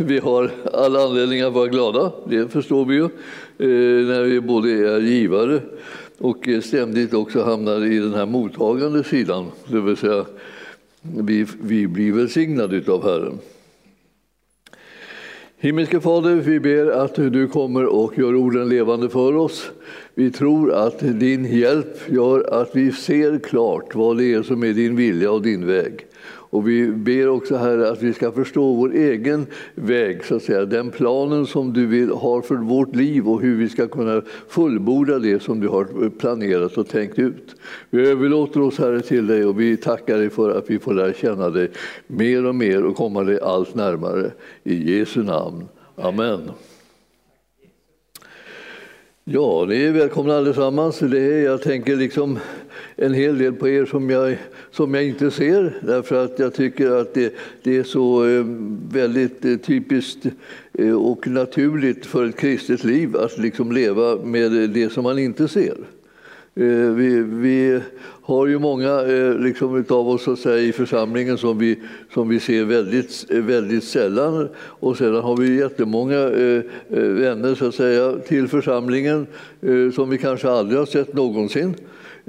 Vi har alla anledning att vara glada, det förstår vi ju, eh, när vi både är givare och ständigt också hamnar i den här mottagande sidan, det vill säga vi, vi blir välsignade av Herren. Himmelske Fader, vi ber att du kommer och gör orden levande för oss. Vi tror att din hjälp gör att vi ser klart vad det är som är din vilja och din väg. Och vi ber också Herre att vi ska förstå vår egen väg, så att säga. den planen som du vill ha för vårt liv och hur vi ska kunna fullborda det som du har planerat och tänkt ut. Vi överlåter oss Herre till dig och vi tackar dig för att vi får lära känna dig mer och mer och komma dig allt närmare. I Jesu namn. Amen. Ja, ni är välkomna allesammans. Det är, jag tänker liksom en hel del på er som jag, som jag inte ser därför att jag tycker att det, det är så eh, väldigt eh, typiskt eh, och naturligt för ett kristet liv att liksom leva med det som man inte ser. Vi, vi, har ju många eh, liksom, av oss så att säga, i församlingen som vi, som vi ser väldigt, väldigt sällan. Och sedan har vi jättemånga eh, eh, vänner så att säga, till församlingen som vi kanske aldrig har sett någonsin.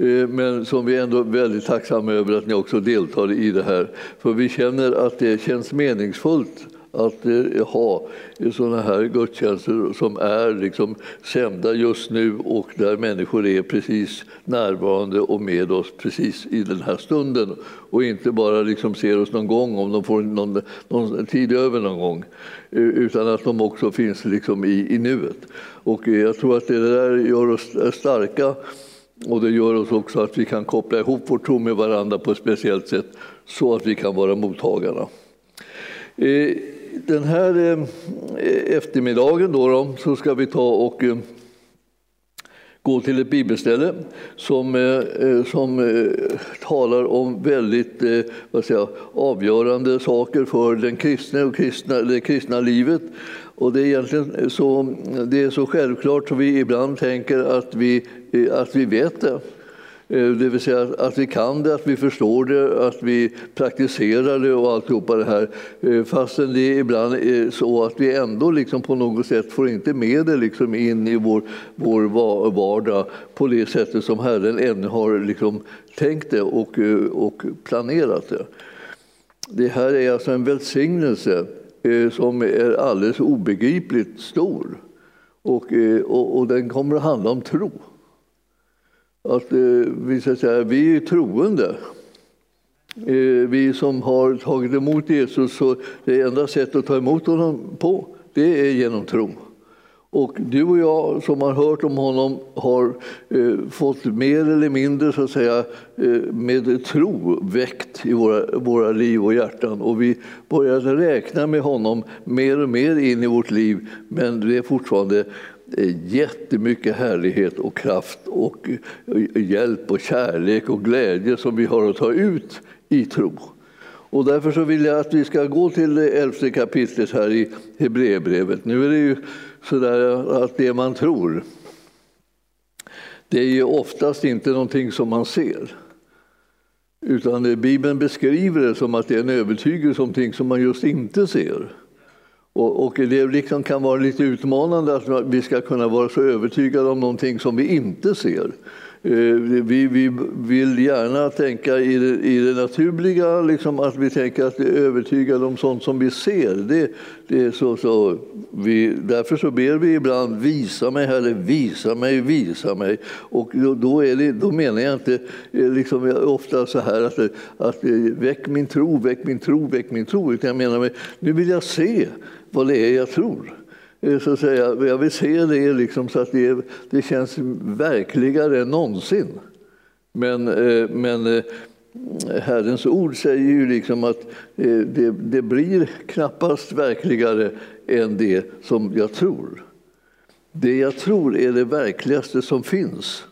Eh, men som vi ändå är väldigt tacksamma över att ni också deltar i det här. För vi känner att det känns meningsfullt att eh, ha sådana här gudstjänster som är liksom sända just nu och där människor är precis närvarande och med oss precis i den här stunden och inte bara liksom ser oss någon gång om de får någon, någon tid över någon gång utan att de också finns liksom i, i nuet. Och eh, jag tror att det där gör oss starka och det gör oss också att vi kan koppla ihop vår tro med varandra på ett speciellt sätt så att vi kan vara mottagarna. Eh, den här eh, eftermiddagen då, då så ska vi ta och eh, gå till ett bibelställe som, eh, som talar om väldigt vad säger, avgörande saker för den kristna och kristna, det kristna livet. Och det är egentligen så, det är så självklart som vi ibland tänker att vi, att vi vet det. Eh, det vill säga att vi kan det, att vi förstår det, att vi praktiserar det och alltihopa det här. Eh, fastän det ibland är så att vi ändå liksom på något sätt får inte med det liksom in i vår, vår vardag på det sättet som Herren ännu har liksom tänkt det och, eh, och planerat det. Det här är alltså en välsignelse som är alldeles obegripligt stor. Och, och, och den kommer att handla om tro. Att, eh, vi, ska säga, vi är troende. Eh, vi som har tagit emot Jesus, så det enda sättet att ta emot honom på, det är genom tro. Och du och jag som har hört om honom har eh, fått mer eller mindre så att säga, eh, med tro väckt i våra, våra liv och hjärtan. Och vi börjar räkna med honom mer och mer in i vårt liv. Men det är fortfarande jättemycket härlighet och kraft och eh, hjälp och kärlek och glädje som vi har att ta ut i tro. Och därför så vill jag att vi ska gå till det elfte kapitlet här i Hebreerbrevet. Nu är det ju sådär att det man tror, det är ju oftast inte någonting som man ser. Utan Bibeln beskriver det som att det är en övertygelse om någonting som man just inte ser. Och, och det liksom kan vara lite utmanande att vi ska kunna vara så övertygade om någonting som vi inte ser. Eh, vi, vi vill gärna tänka i det, i det naturliga, liksom att vi tänker att vi är övertygade om sånt som vi ser. Det, det är så, så vi, därför så ber vi ibland visa mig, Herre, visa mig, visa mig. Och då, är det, då menar jag inte eh, liksom, jag ofta så här att, att eh, väck min tro, väck min tro, väck min tro. Utan jag menar, nu vill jag se vad det är jag tror. Så att säga, jag vill se det liksom så att det, det känns verkligare än någonsin. Men, eh, men eh, Herrens ord säger ju liksom att eh, det, det blir knappast verkligare än det som jag tror. Det jag tror är det verkligaste som finns.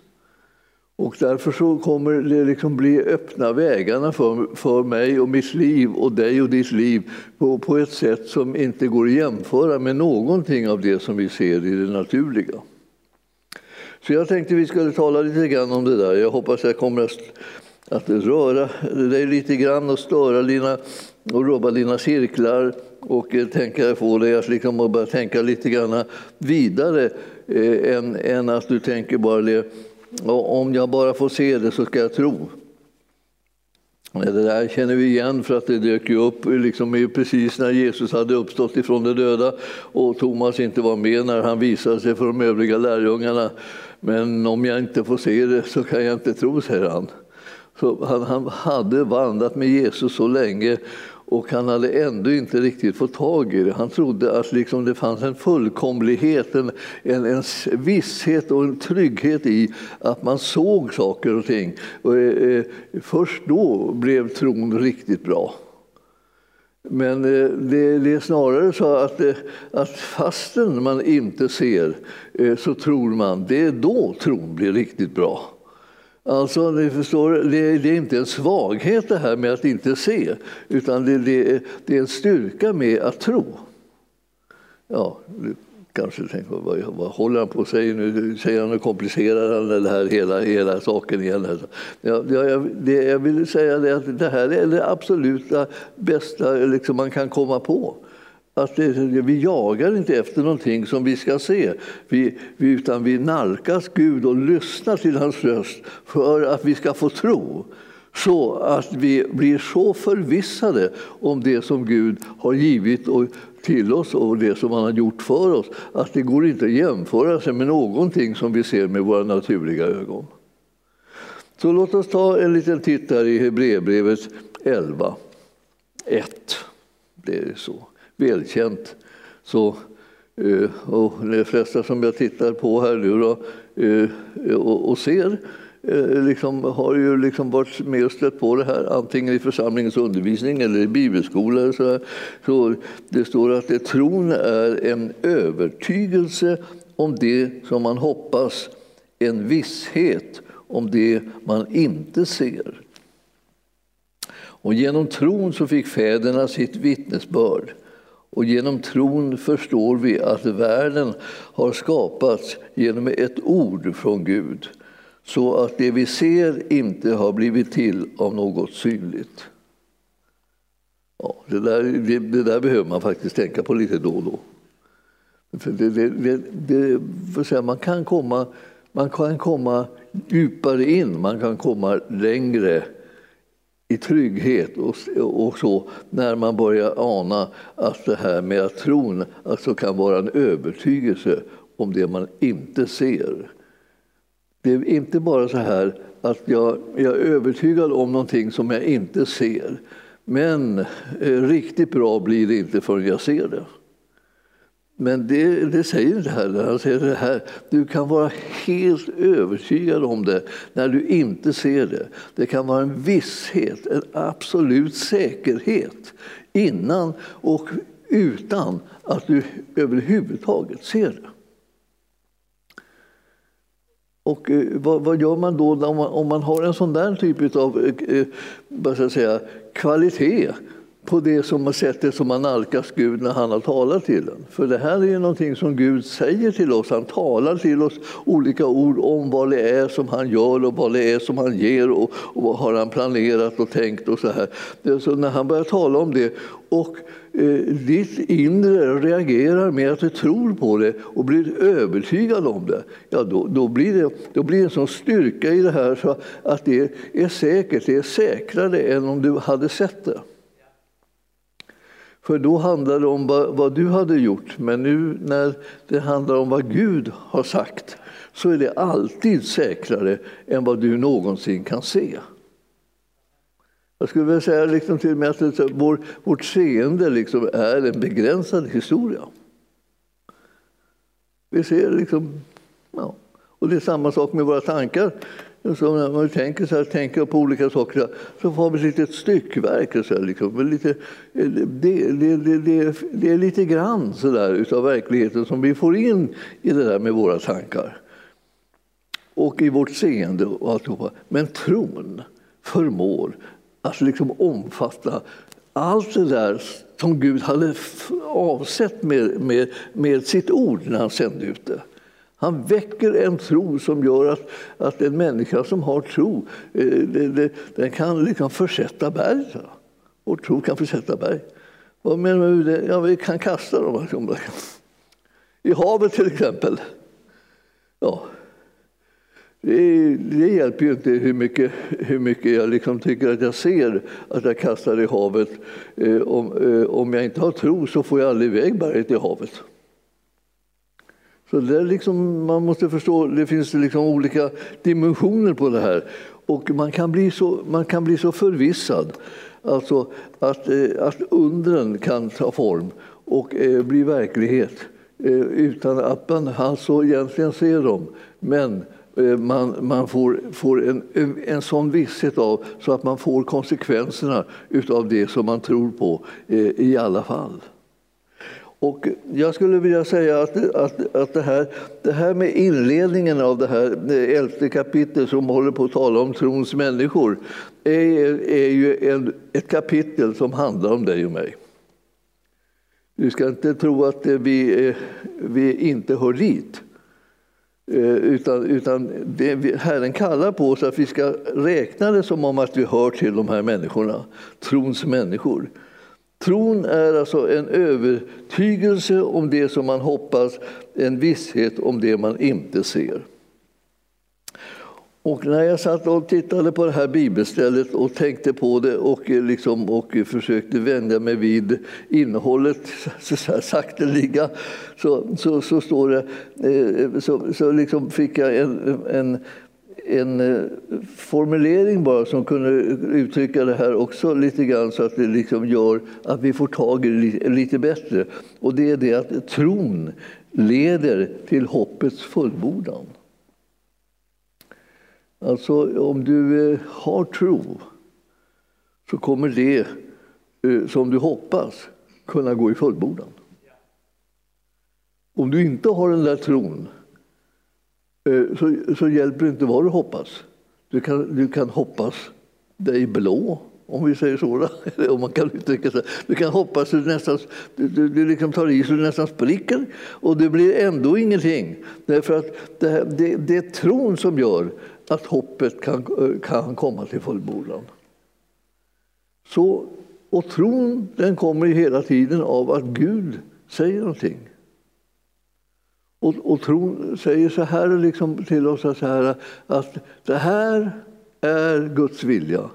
Och därför så kommer det liksom bli öppna vägarna för, för mig och mitt liv och dig och ditt liv på, på ett sätt som inte går att jämföra med någonting av det som vi ser i det naturliga. Så jag tänkte vi skulle tala lite grann om det där. Jag hoppas jag kommer att, att röra dig lite grann och störa dina och rubba dina cirklar och tänka, få dig att liksom börja tänka lite grann vidare eh, än, än att du tänker bara det, om jag bara får se det så ska jag tro. Det där känner vi igen för att det dök upp liksom precis när Jesus hade uppstått ifrån de döda och Thomas inte var med när han visade sig för de övriga lärjungarna. Men om jag inte får se det så kan jag inte tro, säger han. Så han, han hade vandrat med Jesus så länge och han hade ändå inte riktigt fått tag i det. Han trodde att liksom det fanns en fullkomlighet, en, en, en visshet och en trygghet i att man såg saker och ting. Och, eh, eh först då blev tron riktigt bra. Men eh, det, det, är snarare så att, eh, att fastän man inte ser eh, så tror man, det är då tron blir riktigt bra. Alltså, ni förstår, det, det, är inte en svaghet det här med att inte se, utan det, det, det är en styrka med att tro. Ja, du kanske tänker, vad, vad håller han på att säga nu? Säger han och komplicerar han det här hela, hela saken igen? Ja, jag, det, jag vill säga det att det här är det absoluta bästa liksom man kan komma på. Att det, vi jagar inte efter någonting som vi ska se, vi, utan vi nalkas Gud och lyssnar till hans röst för att vi ska få tro. Så att vi blir så förvissade om det som Gud har givit till oss och det som han har gjort för oss att det går inte att jämföra sig med någonting som vi ser med våra naturliga ögon. Så låt oss ta en liten titt här i Hebreerbrevet 11, 1. Det är så välkänt. Så, eh, och de flesta som jag tittar på här nu då, eh, och ser eh, liksom, har ju liksom varit med och stött på det här, antingen i församlingens undervisning eller i bibelskola. Så, så det står att det, tron är en övertygelse om det som man hoppas, en visshet om det man inte ser. Och genom tron så fick fäderna sitt vittnesbörd. Och genom tron förstår vi att världen har skapats genom ett ord från Gud så att det vi ser inte har blivit till av något synligt. Ja, det, där, det, det där behöver man faktiskt tänka på lite då och då. För det, det, det, för säga, man, kan komma, man kan komma djupare in, man kan komma längre i trygghet och, och så när man börjar ana att det här med att tron alltså kan vara en övertygelse om det man inte ser. Det är inte bara så här att jag, jag är övertygad om någonting som jag inte ser. Men eh, riktigt bra blir det inte förrän jag ser det. Men det, det säger inte heller. Han säger det här, du kan vara helt övertygad om det när du inte ser det. Det kan vara en visshet, en absolut säkerhet innan och utan att du överhuvudtaget ser det. Och eh, vad, vad, gör man då om man, om man har en sån där typ av eh, eh vad ska jag säga, kvalitet på det som sättet som man nalkas Gud när han har talat till en. För det här är ju någonting som Gud säger till oss. Han talar till oss olika ord om vad det är som han gör och vad det är som han ger och, och vad har han planerat och tänkt och så här. Så när han börjar tala om det och eh, ditt inre reagerar med att du tror på det och blir övertygad om det, ja då, då, blir, det, då blir det en sån styrka i det här så att det är säkert, det är säkrare än om du hade sett det. För då handlade det om vad, du hade gjort. Men nu när det handlar om vad Gud har sagt så är det alltid säkrare än vad du någonsin kan se. Jag skulle vilja säga liksom till och med att vår, vårt seende liksom är en begränsad historia. Vi ser liksom, ja. Och det är samma sak med våra tankar. Så när man tänker, så här, tänker på olika saker så får vi ett litet styckverk. Så här, liksom. lite, det, det, det, det, är lite grann så där, utav verkligheten som vi får in i det där med våra tankar. Och i vårt seende och alltihopa. Men tron förmår att liksom omfatta allt det där som Gud hade avsett med, med, med sitt ord när han sände ut det. Han väcker en tro som gör att, att en människa som har tro eh, den kan liksom försätta berg. Vår tro kan försätta berg. Vad menar du med det? Ja, vi kan kasta dem. I havet till exempel. Ja. Det, det hjälper ju inte hur mycket, hur mycket jag liksom tycker att jag ser att jag kastar i havet. Eh, om, eh, om jag inte har tro så får jag aldrig iväg berget i havet. Så det liksom, man måste förstå, det finns liksom olika dimensioner på det här. Och man kan bli så, man kan bli så förvissad alltså att, eh, att undren kan ta form och eh, bli verklighet eh, utan att man alltså egentligen ser dem. Men man, man får, får en, en sån visshet av så att man får konsekvenserna av det som man tror på i alla fall. Och jag skulle vilja säga att, att, att det, här, det här med inledningen av det här eh, elfte kapitlet som håller på att tala om trons människor är, är ju en, ett kapitel som handlar om dig och mig. Du ska inte tro att eh, vi, eh, vi inte hör dit. Utan, utan det, Herren kallar på oss att vi ska räkna det som om att vi hör till de här människorna, trons människor. Tron är alltså en övertygelse om det som man hoppas, en visshet om det man inte ser. Och när jag satt och tittade på det här bibelstället och tänkte på det och, liksom, och försökte vänja mig vid innehållet så sakteliga så, så, så, står det, eh, så, så liksom fick jag en, en en eh, formulering bara som kunde uttrycka det här också lite grann så att det liksom gör att vi får tag i det lite bättre. Och det är det att tron leder till hoppets fullbordan. Alltså om du eh, har tro så kommer det eh, som du hoppas kunna gå i fullbordan. Om du inte har den där tron Eh, så, så hjälper det inte vad du hoppas. Du kan, du kan hoppas dig blå, om vi säger så. om man kan uttrycka sig. Du kan hoppas att du nästan du, du liksom tar i så du nästan spricker och det blir ändå ingenting. Därför att det, det, det är tron som gör att hoppet kan, eh, kan komma till fullbordan. Så, och tron den kommer hela tiden av att Gud säger någonting. Och, och tron säger så här liksom till oss så här, att det här är Guds vilja.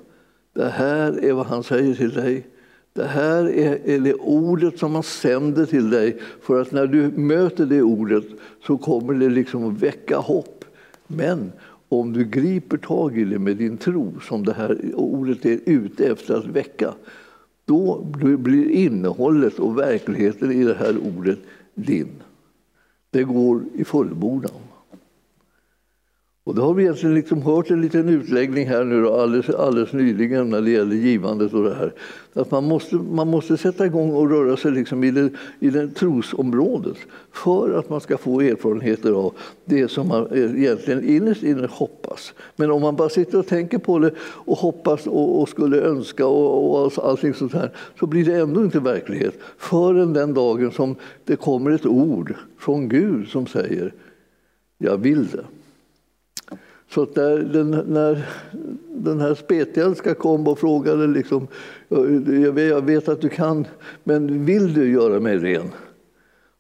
Det här är vad han säger till dig. Det här är, är det ordet som han sänder till dig för att när du möter det ordet så kommer det liksom att väcka hopp. Men om du griper tag i det med din tro som det här ordet är ute efter att väcka då blir innehållet och verkligheten i det här ordet din det går i fullbordan. Och det har vi egentligen liksom hört en liten utläggning här nu då, alldeles, alldeles nyligen när det gäller givandet och det här. Att man måste, man måste sätta igång och röra sig liksom i, det, i det trosområdet för att man ska få erfarenheter av det som man eh, egentligen innerst inne hoppas. Men om man bara sitter och tänker på det och hoppas och, och skulle önska och, och allting sånt här så blir det ändå inte verklighet förrän den dagen som det kommer ett ord från Gud som säger jag vill det. Så att där, den, när den här spetälska kom och frågade liksom, jag vet att du kan, men vill du göra mig ren?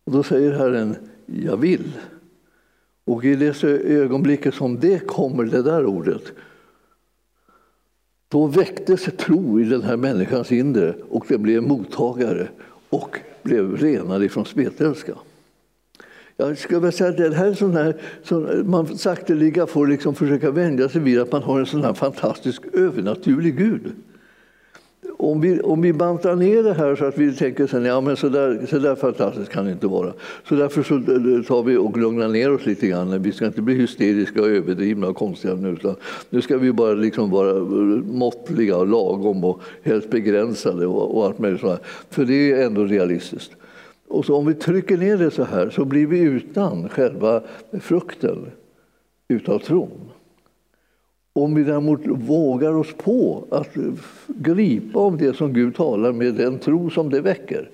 Och då säger Herren, jag vill. Och i det ögonblicket som det kommer, det där ordet, då väcktes tro i den här människans inre och det blev mottagare och blev renad ifrån spetälska. Jag skulle vilja säga att det här är sån här, sån, man sakteliga får liksom försöka vänja sig vid att man har en sån här fantastisk övernaturlig Gud. Om vi, om vi bantar ner det här så att vi tänker sen, ja men så där, så där fantastiskt kan det inte vara. Så därför så eh, eh, tar vi och lugnar ner oss lite grann. Vi ska inte bli hysteriska och överdrivna och konstiga nu. Utan nu ska vi bara liksom vara eh, måttliga och lagom och helst begränsade och, och allt möjligt sådär. För det är ändå realistiskt. Och så om vi trycker ner det så här så blir vi utan själva frukten utav tron. Om vi däremot vågar oss på att gripa om det som Gud talar med den tro som det väcker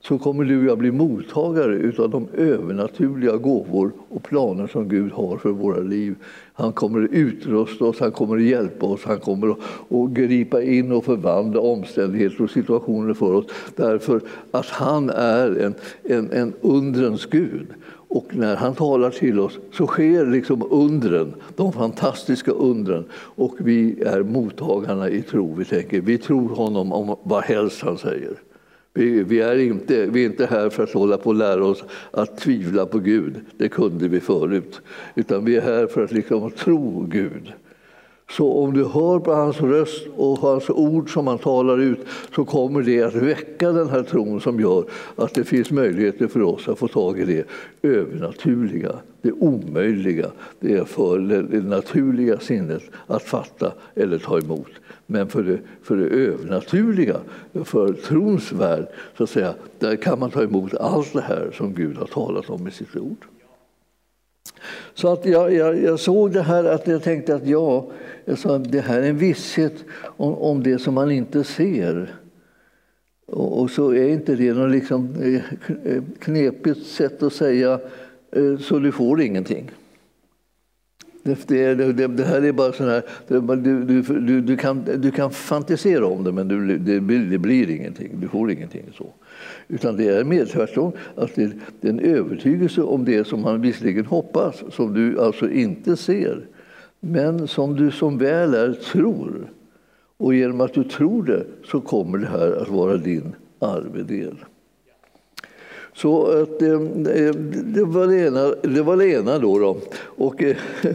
så kommer du och jag bli mottagare utav de övernaturliga gåvor och planer som Gud har för våra liv. Han kommer att utrusta oss, han kommer att hjälpa oss, han kommer att gripa in och förvandla omständigheter och situationer för oss därför att han är en, en, en undrens Gud. Och när han talar till oss så sker liksom undren, de fantastiska undren. Och vi är mottagarna i tro. Vi tänker, vi tror honom om vad helst han säger. Vi, vi, är inte, vi är inte här för att hålla på och lära oss att tvivla på Gud. Det kunde vi förut. Utan vi är här för att liksom tro Gud. Så om du hör på hans röst och hans ord som han talar ut så kommer det att väcka den här tron som gör att det finns möjligheter för oss att få tag i det övernaturliga, det omöjliga. Det är för det naturliga sinnet att fatta eller ta emot. Men för det, för det övernaturliga, för trons värld, så att säga, där kan man ta emot allt det här som Gud har talat om i sitt ord. Så att jag, jag, jag såg det här att jag tänkte att ja, alltså, det här är en visshet om, om det som man inte ser. Och, och så är inte det något liksom eh, knepigt sätt att säga Eh, så du får ingenting. Det, det, det, det, här är bara sån här, du, du, du, du, kan, du kan fantisera om det men du, det, det blir ingenting, du får ingenting. så. Utan det är mer tvärtom, att det, är en övertygelse om det som man visserligen hoppas, som du alltså inte ser, men som du som väl är tror. Och genom att du tror det så kommer det här att vara din arvedel. Så att, det, det, var det ena, det var det ena då. då. Och, eh,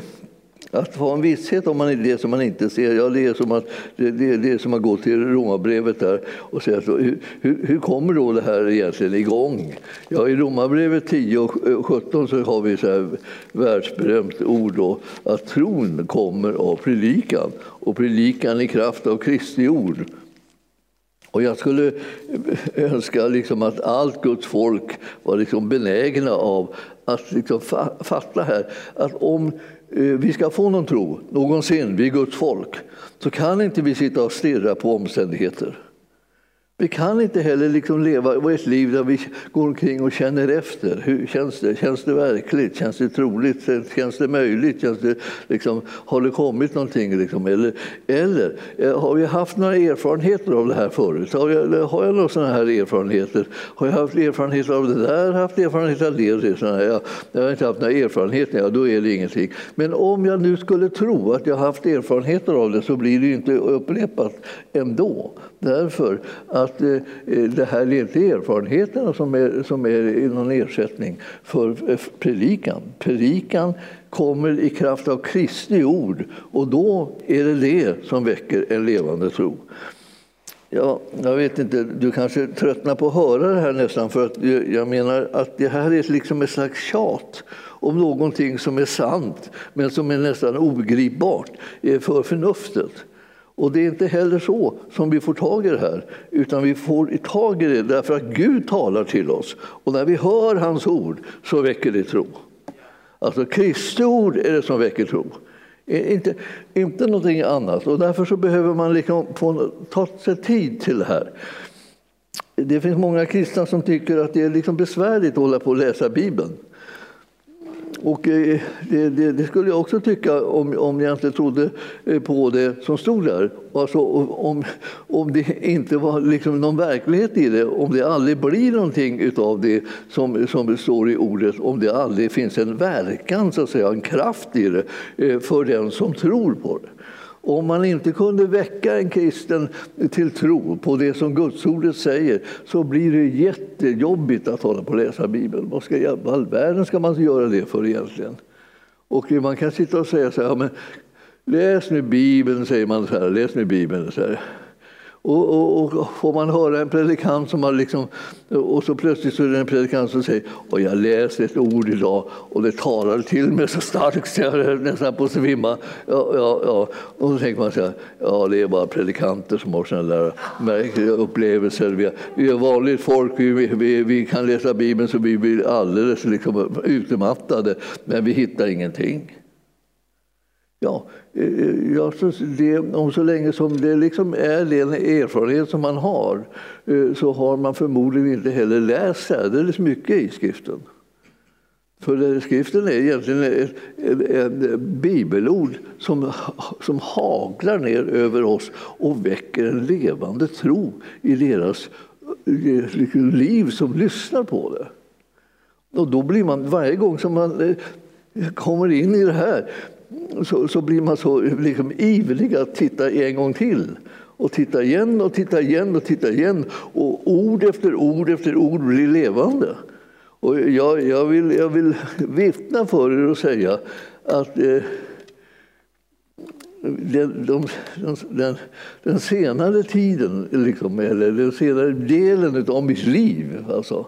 Att ha en visshet om man det som man inte ser, ja, det, är som att, det, det, det är som att gå till Romarbrevet där och säga så, hur, hur, kommer då det här egentligen igång? Ja, I Romarbrevet 10 och 17 så har vi så här världsberömt ord då, att tron kommer av predikan och predikan i kraft av Kristi ord. Och jag skulle önska liksom att allt Guds folk var liksom benägna av att liksom fatta här att om eh, vi ska få någon tro någonsin, vi är Guds folk, så kan inte vi sitta och stirra på omständigheter. Vi kan inte heller liksom leva ett liv där vi går omkring och känner efter. Hur känns det? Känns det verkligt? Känns det troligt? Känns det möjligt? Känns det, liksom, har det kommit någonting? Liksom? Eller, eller eh, har vi haft några erfarenheter av det här förut? Har jag, har jag några sådana här erfarenheter? Har jag haft erfarenheter av det där? Haft erfarenheter av det? Sådana jag, jag har inte haft några erfarenheter, ja, då är det ingenting. Men om jag nu skulle tro att jag haft erfarenheter av det så blir det inte upprepat ändå. Därför att eh, eh, det här är inte erfarenheterna som är, som är någon ersättning för eh, predikan. Predikan kommer i kraft av Kristi ord och då är det det som väcker en levande tro. Ja, jag vet inte, du kanske tröttnar på att höra det här nästan för att jag menar att det här är liksom ett slags tjat om någonting som är sant men som är nästan ogripbart eh, för förnuftet. Och det är inte heller så som vi får tag i det här, utan vi får tag i det därför att Gud talar till oss. Och när vi hör hans ord så väcker det tro. Alltså Kristi ord är det som väcker tro. Eh, inte, inte någonting annat. Och därför så behöver man liksom få ta sig tid till det här. Det finns många kristna som tycker att det är liksom besvärligt att hålla på och läsa Bibeln. Och eh, det, det, det, skulle jag också tycka om, om jag inte trodde eh, på det som stod där. Alltså, om, om det inte var liksom någon verklighet i det, om det aldrig blir någonting av det som, som står i ordet, om det aldrig finns en verkan, så att säga, en kraft i det eh, för den som tror på det. Om man inte kunde väcka en kristen till tro på det som Gudsordet säger så blir det jättejobbigt att hålla på och läsa Bibeln. Vad ska, i all världen ska man göra det för egentligen? Och man kan sitta och säga så här, men läs nu Bibeln, säger man så här, läs nu Bibeln. Så här. Och, och, och, får man höra en predikant som har liksom, och så plötsligt så är det en predikant som säger och jag läste ett ord idag och det talade till mig så starkt så jag höll nästan på att svimma. Ja, ja, ja. Och så tänker man så här, ja det är bara predikanter som har sådana där märkliga upplevelser. Vi, vi är vanligt folk, vi, vi, vi kan läsa Bibeln så vi blir alldeles liksom utmattade men vi hittar ingenting. Ja, Eh, jag det, om så länge som det liksom är den erfarenhet som man har eh, så har man förmodligen inte heller läst särdeles mycket i skriften. För skriften är egentligen ett, ett, ett bibelord som, som haglar ner över oss och väcker en levande tro i deras liksom, liv som lyssnar på det. Och då blir man, varje gång som man eh, kommer in i det här så, så blir man så liksom ivrig att titta en gång till. Och titta igen och titta igen och titta igen. Och ord efter ord efter ord blir levande. Och jag, jag, vill, jag vill vittna för er och säga att eh, den, de, den, den, senare tiden, liksom, eller den senare delen av mitt liv alltså,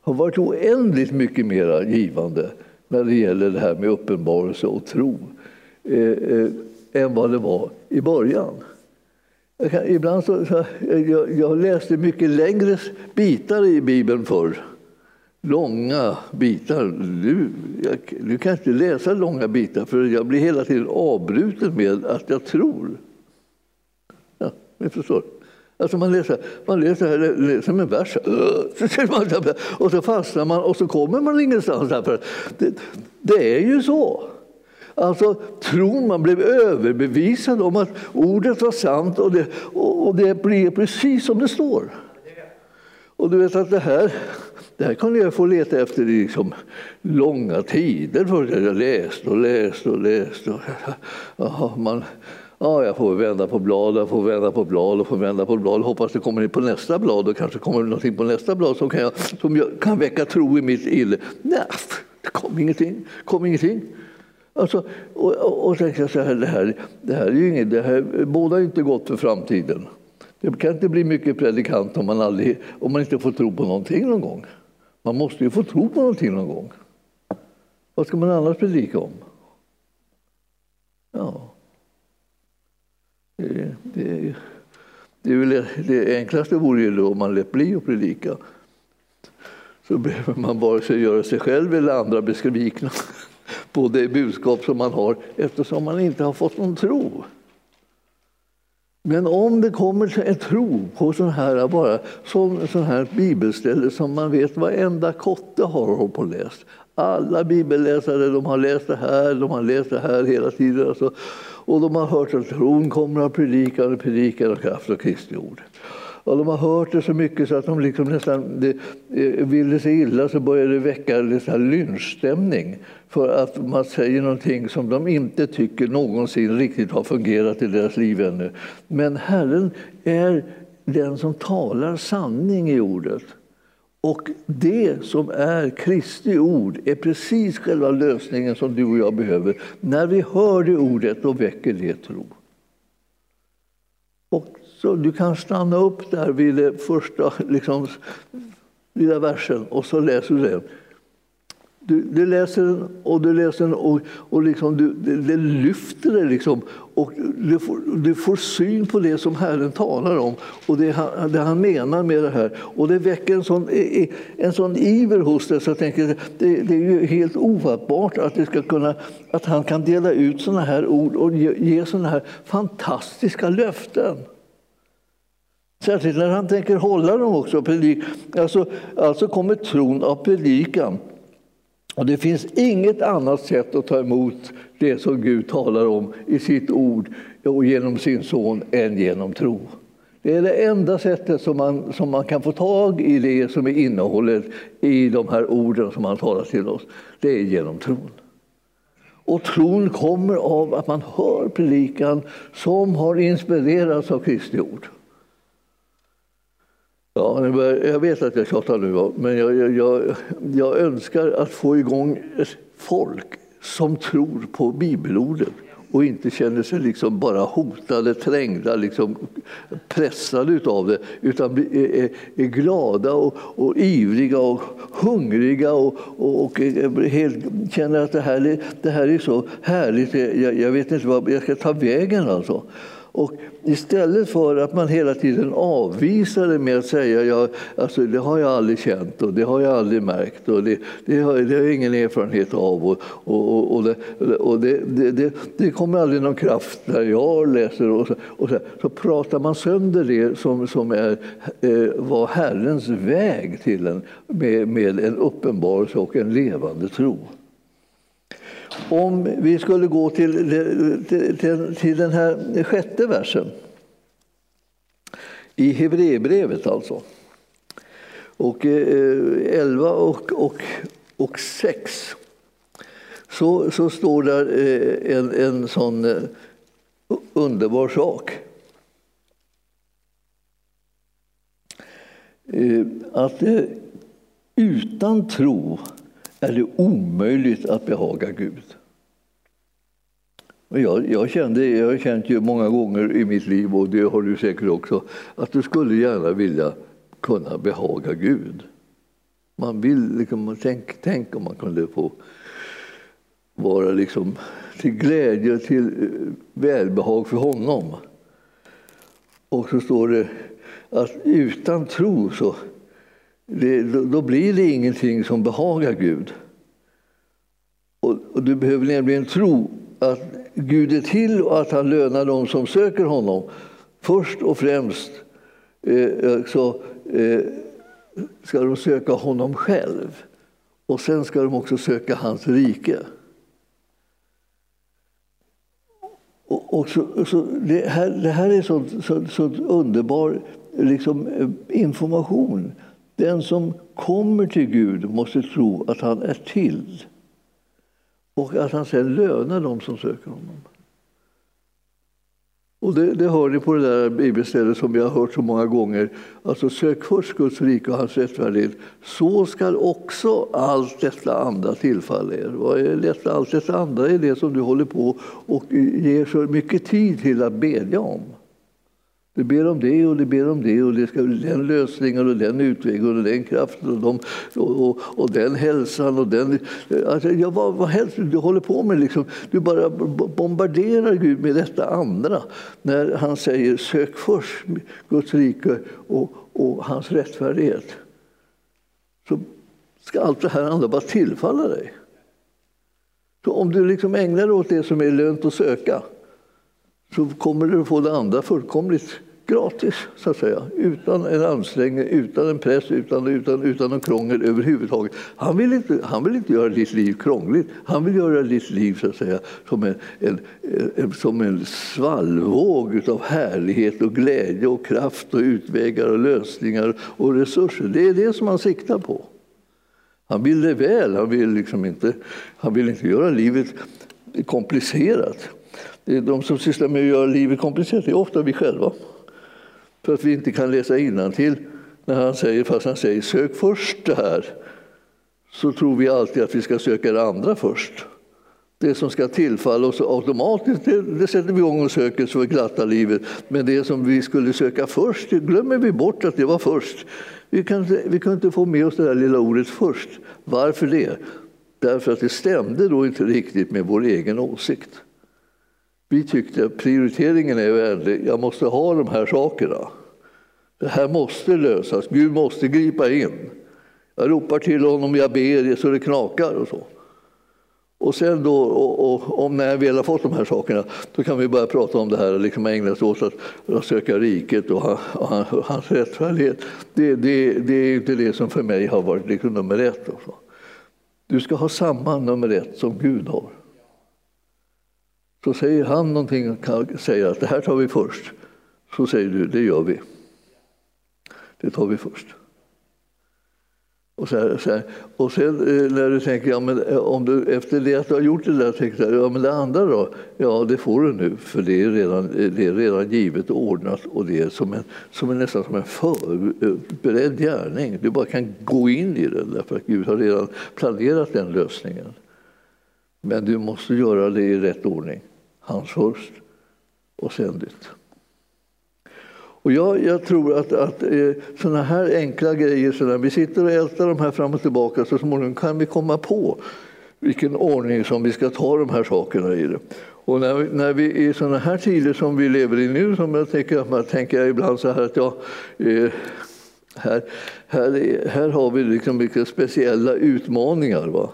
har varit oändligt mycket mer givande när det gäller det här med uppenbarelse och tro eh, eh, än vad det var i början. Jag kan, ibland så, så jag, jag läste mycket längre bitar i Bibeln förr långa bitar. Nu, jag, nu kan inte läsa långa bitar för jag blir hela tiden avbruten med att jag tror. Ja, ni förstår. Alltså man läser, man läser, läser en vers och så fastnar man och så kommer man ingenstans. Därför. Det, det är ju så. Alltså tron, man blev överbevisad om att ordet var sant och det, och det blir precis som det står. Och du vet att det här, det här kunde jag få leta efter i liksom långa tider. För jag läste och läste och läste. Och, man, ja, jag får vända på blad, jag får vända på blad och får vända på blad. Hoppas det kommer in på nästa blad och kanske kommer det någonting på nästa blad som kan, jag, som jag, kan väcka tro i mitt ille. Nej, det kom ingenting. kom ingenting. Alltså, och, och, och tänkte jag så här, det här, det här är ju inget, det här båda inte gott för framtiden. Det kan inte bli mycket predikant om man, aldrig, om man inte får tro på någonting någon gång. Man måste ju få tro på någonting någon gång. Vad ska man annars predika om? Ja. Det, det, är väl, det enklaste vore ju då om man lät bli att predika. Så behöver man vare sig göra sig själv eller andra besvikna på det budskap som man har eftersom man inte har fått någon tro. Men om det kommer en tro på sån här, bara, sån, sån här bibelställe som man vet varenda kotte har hållit på läst. Alla bibelläsare de har läst det här, de har läst det här hela tiden. Alltså, och de har hört att tron kommer att predika och predika och kraft och Kristi ord. Och de har hört det så mycket så att de liksom nästan det, eh, vill det sig illa så börjar det väcka lite lynchstämning för att man säger någonting som de inte tycker någonsin riktigt har fungerat i deras liv ännu. Men Herren är den som talar sanning i ordet. Och det som är Kristi ord är precis själva lösningen som du och jag behöver. När vi hör det ordet, då väcker det tro. Och så du kan stanna upp där vid den första liksom, lilla versen och så läser du den. Du, du, läser den och du läser den och, och liksom du, det, det lyfter dig. Liksom, och du får, du får syn på det som Herren talar om och det han, det han menar med det här. Och det väcker en sån, en sån iver hos dig så jag tänker det, det är ju helt ofattbart att, det ska kunna, att han kan dela ut såna här ord och ge, ge såna här fantastiska löften. Särskilt när han tänker hålla dem också. Alltså, alltså kommer tron av predikan. Och det finns inget annat sätt att ta emot det som Gud talar om i sitt ord och genom sin son än genom tro. Det är det enda sättet som man, som man kan få tag i det som är innehållet i de här orden som han talar till oss. Det är genom tron. Och tron kommer av att man hör predikan som har inspirerats av Kristi ord. Ja, jag vet att jag tjatar nu, men jag, jag, jag önskar att få igång folk som tror på bibelordet och inte känner sig liksom bara hotade, trängda, liksom pressade av det utan är, är glada och, och, ivriga och hungriga och, och, och helt känner att det här, det här är så härligt. Jag, jag vet inte vad jag ska ta vägen. Alltså. Och istället för att man hela tiden avvisar det med att säga ja, alltså, det har jag aldrig känt och det har jag aldrig märkt och det, det, har, det har jag ingen erfarenhet av och, och, och, det, och det, det, det, kommer aldrig någon kraft när jag läser. Och så, och så, så pratar man sönder det som, som är, eh, var Herrens väg till en med, med en uppenbarelse och en levande tro. Om vi skulle gå till, till, till, den här sjätte versen i Hebreerbrevet alltså. Och eh, 11 och, och, och 6 så, så står där eh, en, en sån eh, underbar sak. Eh, att eh, utan tro är det omöjligt att behaga Gud. Jag, jag, kände, jag har känt ju många gånger i mitt liv, och det har du säkert också, att du skulle gärna vilja kunna behaga Gud. Man vill liksom, tänk, tänk om man kunde få vara liksom till glädje, till eh, välbehag för honom. Och så står det att utan tro så det, då blir det ingenting som behagar Gud. Och, och, du behöver nämligen tro att Gud är till och att han lönar dem som söker honom. Först och främst eh, så eh, ska de söka honom själv och sen ska de också söka hans rike. Och, och så, så det, här, det här är så, så, så underbar liksom, eh, information den som kommer till Gud måste tro att han är till och att han sen lönar dem som söker honom. Och det, det hör ni på det där bibelstället som vi har hört så många gånger. Alltså sök först Guds rike och hans rättfärdighet, så skall också allt detta andra tillfalla er. Vad är detta, allt detta andra är det som du håller på och ger så mycket tid till att bedja om. Du ber om det och du ber om det och det ska den lösningen och den utvägen och den kraften och, de, och, och, och, den hälsan och den... Alltså, ja, vad, vad helst du håller på med. Liksom, du bara bombarderar Gud med detta andra. När han säger sök först Guds rike och, och hans rättfärdighet. Så ska allt det här andra bara tillfalla dig. Så om du liksom ägnar dig åt det som är lönt att söka så kommer du att få det andra fullkomligt gratis, så att säga. Utan en ansträngning, utan en press, utan, utan, utan någon krångel överhuvudtaget. Han vill, inte, han vill inte göra ditt liv krångligt. Han vill göra ditt liv så att säga, som en, en, en som en svallvåg av härlighet och glädje och kraft och utvägar och lösningar och resurser. Det är det som han siktar på. Han vill det väl, han vill, liksom inte, han vill inte göra livet komplicerat. De som sysslar med att göra livet komplicerat är ofta vi själva. För att vi inte kan läsa till när han säger, fast han säger sök först det här. Så tror vi alltid att vi ska söka det andra först. Det som ska tillfalla oss automatiskt, det, det sätter vi igång och söker så vi glattar livet. Men det som vi skulle söka först, det glömmer vi bort att det var först. Vi kan, vi kan inte få med oss det där lilla ordet först. Varför det? Därför att det stämde då inte riktigt med vår egen åsikt. Vi tyckte att prioriteringen är vänlig. Jag måste ha de här sakerna. Det här måste lösas. Gud måste gripa in. Jag ropar till honom, jag ber så det knakar och så. Och sen då, och, och, om när jag väl har fått de här sakerna, då kan vi börja prata om det här och liksom ägna oss åt att, att söka riket och, han, och, och hans rättfärdighet. Det, det, det, är inte det som för mig har varit liksom nummer ett. Alltså. Du ska ha samma nummer ett som Gud har. Så säger han någonting, säger att det här tar vi först. Så säger du, det gör vi. Det tar vi först. Och, så här, så här. och sen eh, när du tänker, ja, men eh, om du efter det att du har gjort det där, tänker ja men det andra då? Ja, det får du nu, för det är redan, eh, det är redan givet och ordnat och det är som en, som en, nästan som en förberedd gärning. Du bara kan gå in i den, därför att Gud har redan planerat den lösningen. Men du måste göra det i rätt ordning. Hans först och sen ditt. Och jag, jag, tror att, att eh, sådana här enkla grejer, så när vi sitter och ältar de här fram och tillbaka så småningom kan vi komma på vilken ordning som vi ska ta de här sakerna i. Det. Och när, när vi i sådana här tider som vi lever i nu, som jag tänker, man tänker ibland så här att ja, eh, här, här, här har vi liksom mycket speciella utmaningar. Va?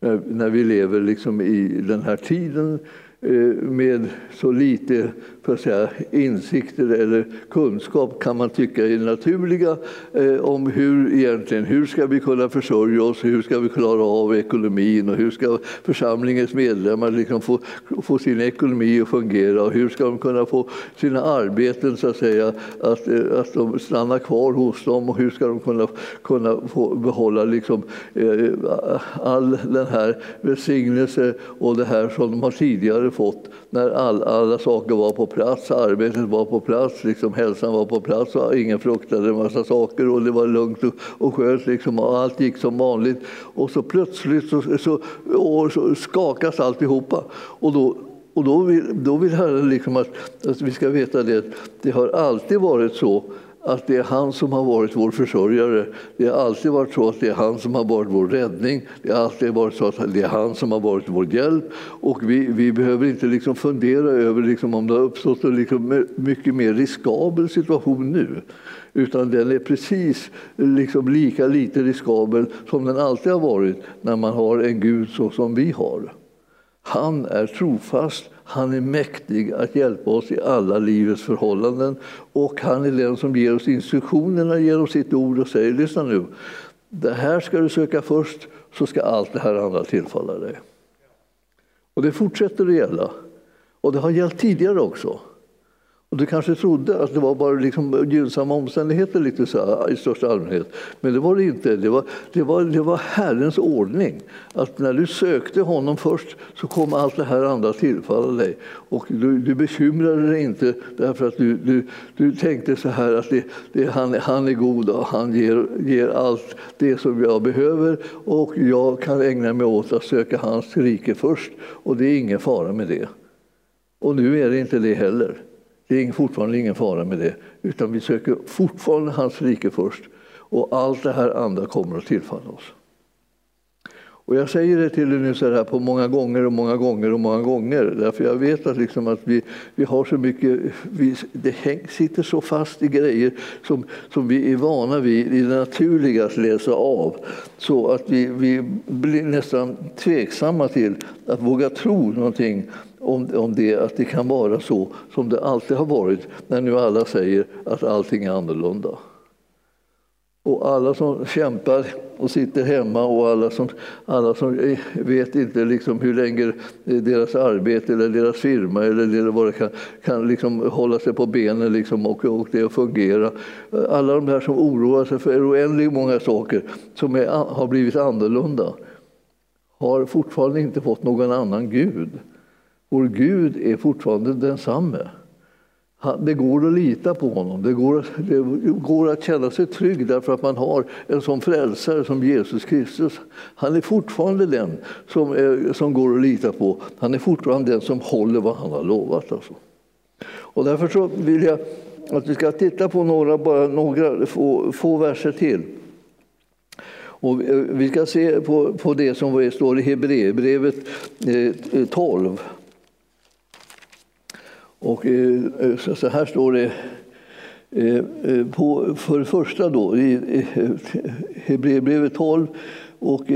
När, när vi lever liksom i den här tiden Eh, med så lite för att säga, insikter eller kunskap kan man tycka är naturliga eh, om hur egentligen hur ska vi kunna försörja oss, hur ska vi klara av ekonomin och hur ska församlingens medlemmar liksom få, få sin ekonomi att fungera och hur ska de kunna få sina arbeten så att säga att, eh, att de stannar kvar hos dem och hur ska de kunna, kunna få behålla liksom, eh, all den här välsignelse och det här som de har tidigare fått när all, alla saker var på plats, arbetet var på plats, liksom hälsan var på plats och ingen fruktade en massa saker och det var lugnt och, och skönt liksom, och allt gick som vanligt. Och så plötsligt så, så, så skakas alltihopa. Och då, och då vill, då vill Herren liksom att, att vi ska veta det, det har alltid varit så att det är han som har varit vår försörjare. Det har alltid varit så att det är han som har varit vår räddning. Det har alltid varit så att det är han som har varit vår hjälp. Och vi, vi behöver inte liksom fundera över liksom om det har uppstått en liksom mycket mer riskabel situation nu. Utan den är precis liksom lika lite riskabel som den alltid har varit när man har en Gud så som vi har. Han är trofast han är mäktig att hjälpa oss i alla livets förhållanden och han är den som ger oss instruktionerna genom sitt ord och säger lyssna nu, det här ska du söka först så ska allt det här andra tillfalla dig. Och det fortsätter att gälla. Och det har gällt tidigare också. Och du kanske trodde att det var bara liksom gynnsamma omständigheter lite så här, i största allmänhet. Men det var det inte. Det var, det, var, det var Herrens ordning. Att när du sökte honom först så kom allt det här andra tillfalla dig. Och du, du bekymrade dig inte därför att du, du, du tänkte så här att det, det, han, han är god och han ger, ger allt det som jag behöver och jag kan ägna mig åt att söka hans rike först. Och det är ingen fara med det. Och nu är det inte det heller. Det är fortfarande ingen fara med det, utan vi söker fortfarande hans rike först. Och allt det här andra kommer att tillfalla oss. Och jag säger det till er nu så här på många gånger och många gånger och många gånger. Därför jag vet att, liksom att vi, vi har så mycket, vi, det häng, sitter så fast i grejer som, som vi är vana vid i det naturliga att läsa av. Så att vi, vi blir nästan tveksamma till att våga tro någonting om, om det, att det kan vara så som det alltid har varit när nu alla säger att allting är annorlunda. Och alla som kämpar och sitter hemma och alla som, alla som vet inte liksom hur länge deras arbete eller deras firma eller vad det kan, kan liksom hålla sig på benen liksom och, och det fungera. Alla de här som oroar sig för oändligt många saker som är, har blivit annorlunda har fortfarande inte fått någon annan Gud. Vår Gud är fortfarande densamme. Det går att lita på honom. Det går, det går att känna sig trygg därför att man har en sån frälsare som Jesus Kristus. Han är fortfarande den som, är, som går att lita på. Han är fortfarande den som håller vad han har lovat. Alltså. Och därför så vill jag att vi ska titta på några, bara några få, få verser till. Och eh, vi ska se på, på det som står i Hebreerbrevet eh, 12. Och eh, eh, så här står det eh, på, för det första då, i Hebreerbrevet 12 och,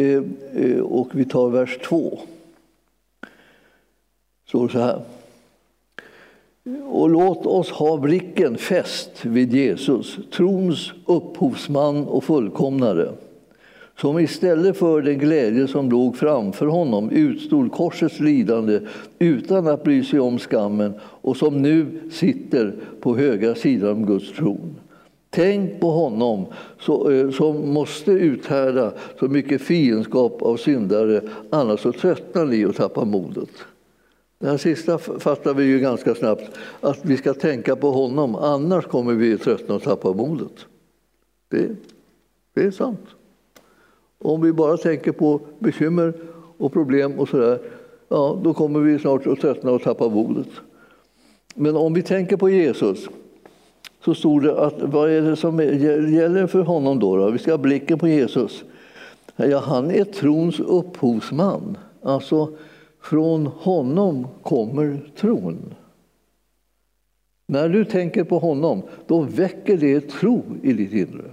och vi tar vers 2. Står så här. Och låt oss ha blicken fäst vid Jesus, trons upphovsman och fullkomnare som istället för den glädje som låg framför honom utstod korsets lidande utan att bry sig om skammen och som nu sitter på högra sidan om Guds tron. Tänk på honom eh, som måste uthärda så mycket fiendskap av syndare, annars så tröttnar ni och tappar modet. Det här sista fattar vi ju ganska snabbt, att vi ska tänka på honom, annars kommer vi tröttna och tappa modet. Det, det är sant. Om vi bara tänker på bekymmer och problem och sådär, ja, då kommer vi snart att tröttna och tappa modet. Men om vi tänker på Jesus så stod det att vad är det som gäller för honom då? då? Vi ska ha blicken på Jesus. Ja, han är trons upphovsman. Alltså, Från honom kommer tron. När du tänker på honom, då väcker det tro i ditt inre.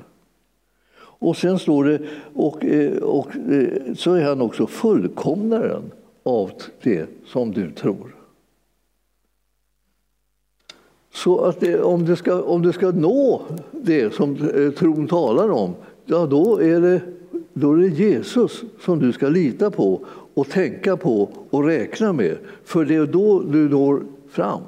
Och sen står det, och, eh, och eh, så är han också fullkomnaren av det som du tror. Så att det, om, du ska, om du ska nå det som eh, tron talar om, ja då är, det, då är det Jesus som du ska lita på och tänka på och räkna med. För det är då du når fram.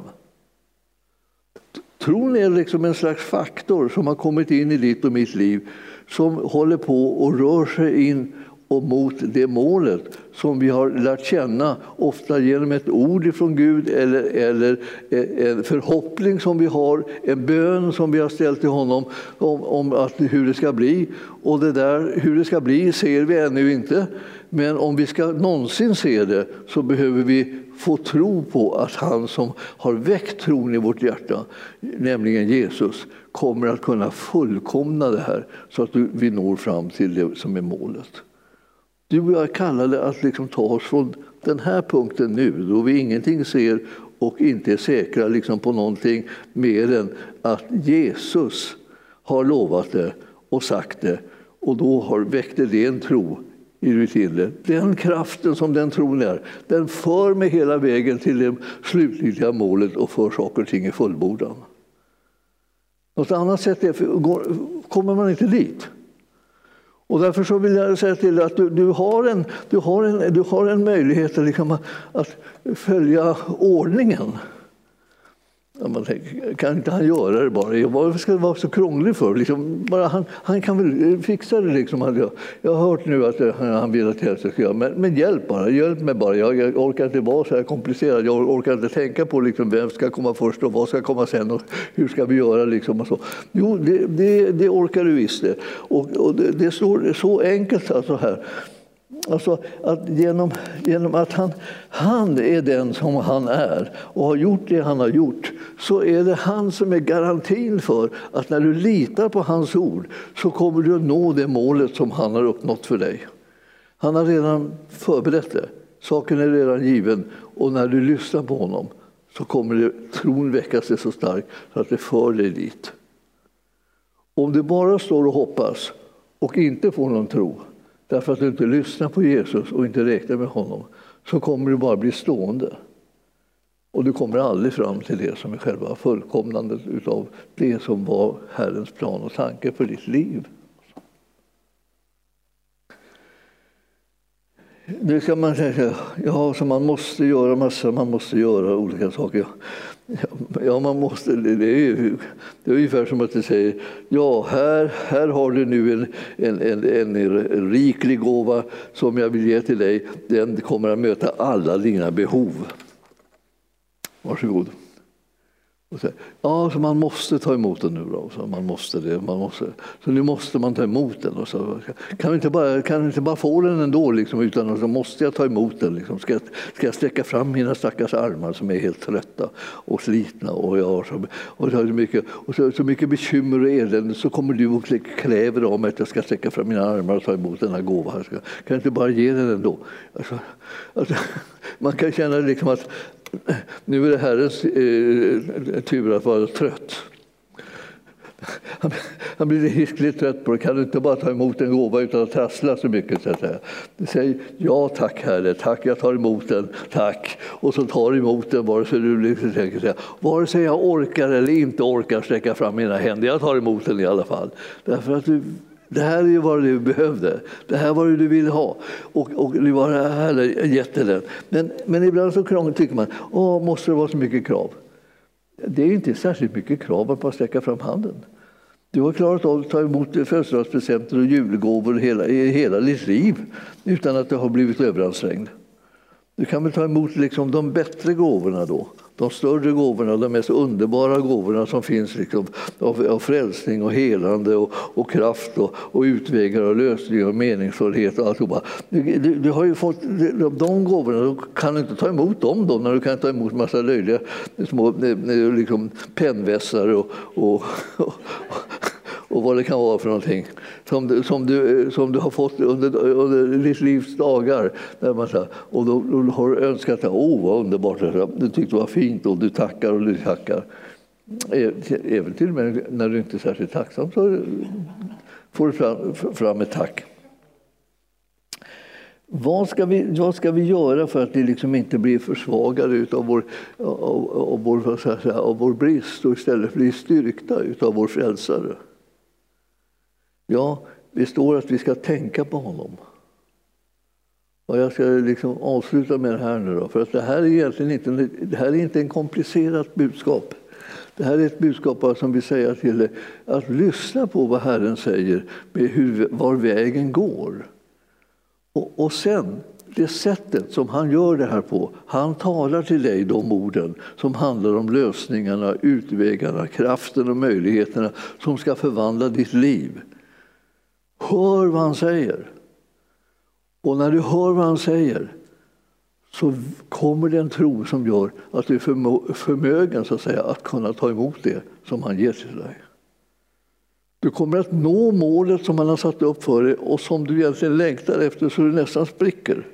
Tron är liksom en slags faktor som har kommit in i ditt och mitt liv som håller på och rör sig in och mot det målet som vi har lärt känna, ofta genom ett ord från Gud eller, eller eh, en förhoppning som vi har, en bön som vi har ställt till honom om, om att, hur det ska bli. Och det där, hur det ska bli ser vi ännu inte, men om vi ska någonsin se det så behöver vi få tro på att han som har väckt tron i vårt hjärta, nämligen Jesus, kommer att kunna fullkomna det här så att vi når fram till det som är målet. Du och jag är kallade att liksom ta oss från den här punkten nu, då vi ingenting ser och inte är säkra liksom på någonting mer än att Jesus har lovat det och sagt det och då har väckte det en tro i ditt inre. Den kraften som den tron är, den för mig hela vägen till det slutliga målet och för saker och ting i fullbordan. Något annat sätt är, kommer man inte dit. Och därför så vill jag säga till dig att du, du, har, en, du, har, en, du har en möjlighet liksom att följa ordningen. Ja, man tänker, kan inte han göra det bara? Varför ska det vara så krångligt för? Liksom, bara han, han kan väl eh, fixa det. Liksom. Jag, jag har hört nu att eh, han vill att jag ska göra men, men hjälp bara, hjälp mig bara. Jag, jag, orkar inte vara så här komplicerad. Jag orkar inte tänka på liksom, vem ska komma först och vad ska komma sen och hur ska vi göra. Liksom, och så. Jo, det, det, det orkar du visst det. Och, och det, det står så enkelt alltså här. Alltså att genom, genom att han, han är den som han är och har gjort det han har gjort så är det han som är garantin för att när du litar på hans ord så kommer du att nå det målet som han har uppnått för dig. Han har redan förberett det. Saken är redan given och när du lyssnar på honom så kommer det, tron väcka sig så stark så att det för dig dit. Om du bara står och hoppas och inte får någon tro därför att du inte lyssnar på Jesus och inte räknar med honom så kommer du bara bli stående. Och du kommer aldrig fram till det som är själva fullkomnandet av det som var Herrens plan och tanke för ditt liv. Nu ska man säga, ja, så man måste göra massor, man måste göra olika saker. Ja, man måste, det, är ju, det är ungefär som att du säger ja, här, här har du nu en, en, en, en riklig gåva som jag vill ge till dig. Den kommer att möta alla dina behov. Varsågod. Så, ja, så man måste ta emot den nu då. Så man måste det, man måste. Så nu måste man ta emot den. Och så, kan, inte bara, kan inte bara få den ändå, liksom, utan så måste jag ta emot den. Liksom. Ska, jag, ska jag sträcka fram mina stackars armar som är helt trötta och slitna och jag har så, och så, mycket, och så, så mycket bekymmer och elände så kommer du och kräver av mig att jag ska sträcka fram mina armar och ta emot denna gåva. Kan jag inte bara ge den ändå? Alltså, alltså, man kan känna liksom att nu är det Herrens eh, tur att vara trött. Han, han blir hiskligt trött på det. Kan du inte bara ta emot en gåva utan att trassla så mycket? Så att säga. Säg ja tack Herre, tack jag tar emot den, tack. Och så tar du emot den vare sig du liksom tänker säga, vare sig jag orkar eller inte orkar sträcka fram mina händer. Jag tar emot den i alla fall. Därför att du det här är vad du behövde. Det här var det du ville ha. Och, och det var här den. Men, men ibland så krångligt tycker man, åh, måste det vara så mycket krav? Det är inte särskilt mycket krav att bara sträcka fram handen. Du har klarat av att ta emot födelsedagspresenter och julgåvor hela, i hela ditt liv utan att du har blivit överansträngd. Du kan väl ta emot liksom de bättre gåvorna då de större gåvorna, de mest underbara gåvorna som finns liksom, av, av frälsning och helande och, och kraft och, och utvägar och lösningar och meningsfullhet och alltihopa. Du, du, du har ju fått de gåvorna, du kan inte ta emot dem då när du kan ta emot massa löjliga små eh, eh, liksom, pennvässar och, och, och och vad det kan vara för någonting som du, som du, som du har fått under, under ditt livs dagar. Där man, och då, då har du önskat att åh vad underbart, du tyckte det var fint och du tackar och du tackar. Eh, även till och med när du inte är särskilt tacksam så får du fram, fram ett tack. Vad ska, vi, vad ska vi göra för att vi liksom inte blir försvagade av vår, av, av, vår, säga, av vår brist och istället blir styrkta av vår frälsare? Ja, det står att vi ska tänka på honom. Och jag ska liksom avsluta med det här nu då, för att det här är egentligen inte, det här är inte en komplicerat budskap. Det här är ett budskap som vi säger till dig, att lyssna på vad Herren säger med hur, var vägen går. Och, och sen, det sättet som han gör det här på, han talar till dig de orden som handlar om lösningarna, utvägarna, kraften och möjligheterna som ska förvandla ditt liv. Hör vad han säger. Och när du hör vad han säger så kommer det en tro som gör att du är förmögen så att, säga, att kunna ta emot det som han ger till dig. Du kommer att nå målet som han har satt upp för dig och som du egentligen längtar efter så du nästan spricker.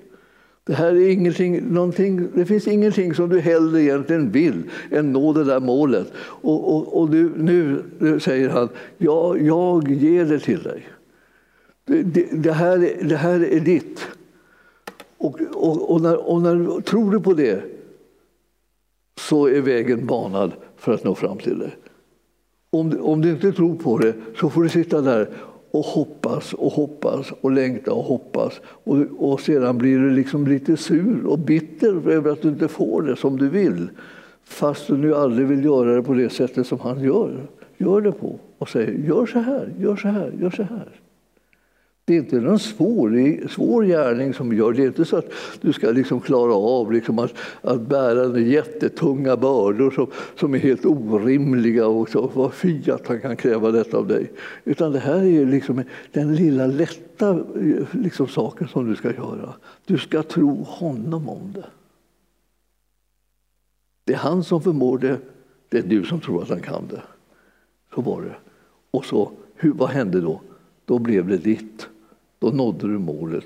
Det, här är ingenting, det finns ingenting som du hellre egentligen vill än nå det där målet. Och, och, och du, nu säger han, ja, jag ger det till dig. Det, det, här, det här är ditt. Och, och, och, när, och när tror du på det så är vägen banad för att nå fram till det. Om, om du inte tror på det så får du sitta där och hoppas och hoppas och längta och hoppas. Och, och sedan blir du liksom lite sur och bitter över att du inte får det som du vill. Fast du nu aldrig vill göra det på det sättet som han gör. Gör det på och säger gör så här, gör så här, gör så här. Det är inte någon svår, svår gärning som gör. Det är inte så att du ska liksom klara av liksom att, att bära jättetunga bördor som, som är helt orimliga och så, vad fy att han kan kräva detta av dig. Utan det här är liksom den lilla lätta liksom, saken som du ska göra. Du ska tro honom om det. Det är han som förmår det, det är du som tror att han kan det. Så var det. Och så, hur, vad hände då? Då blev det ditt. Då nådde du målet.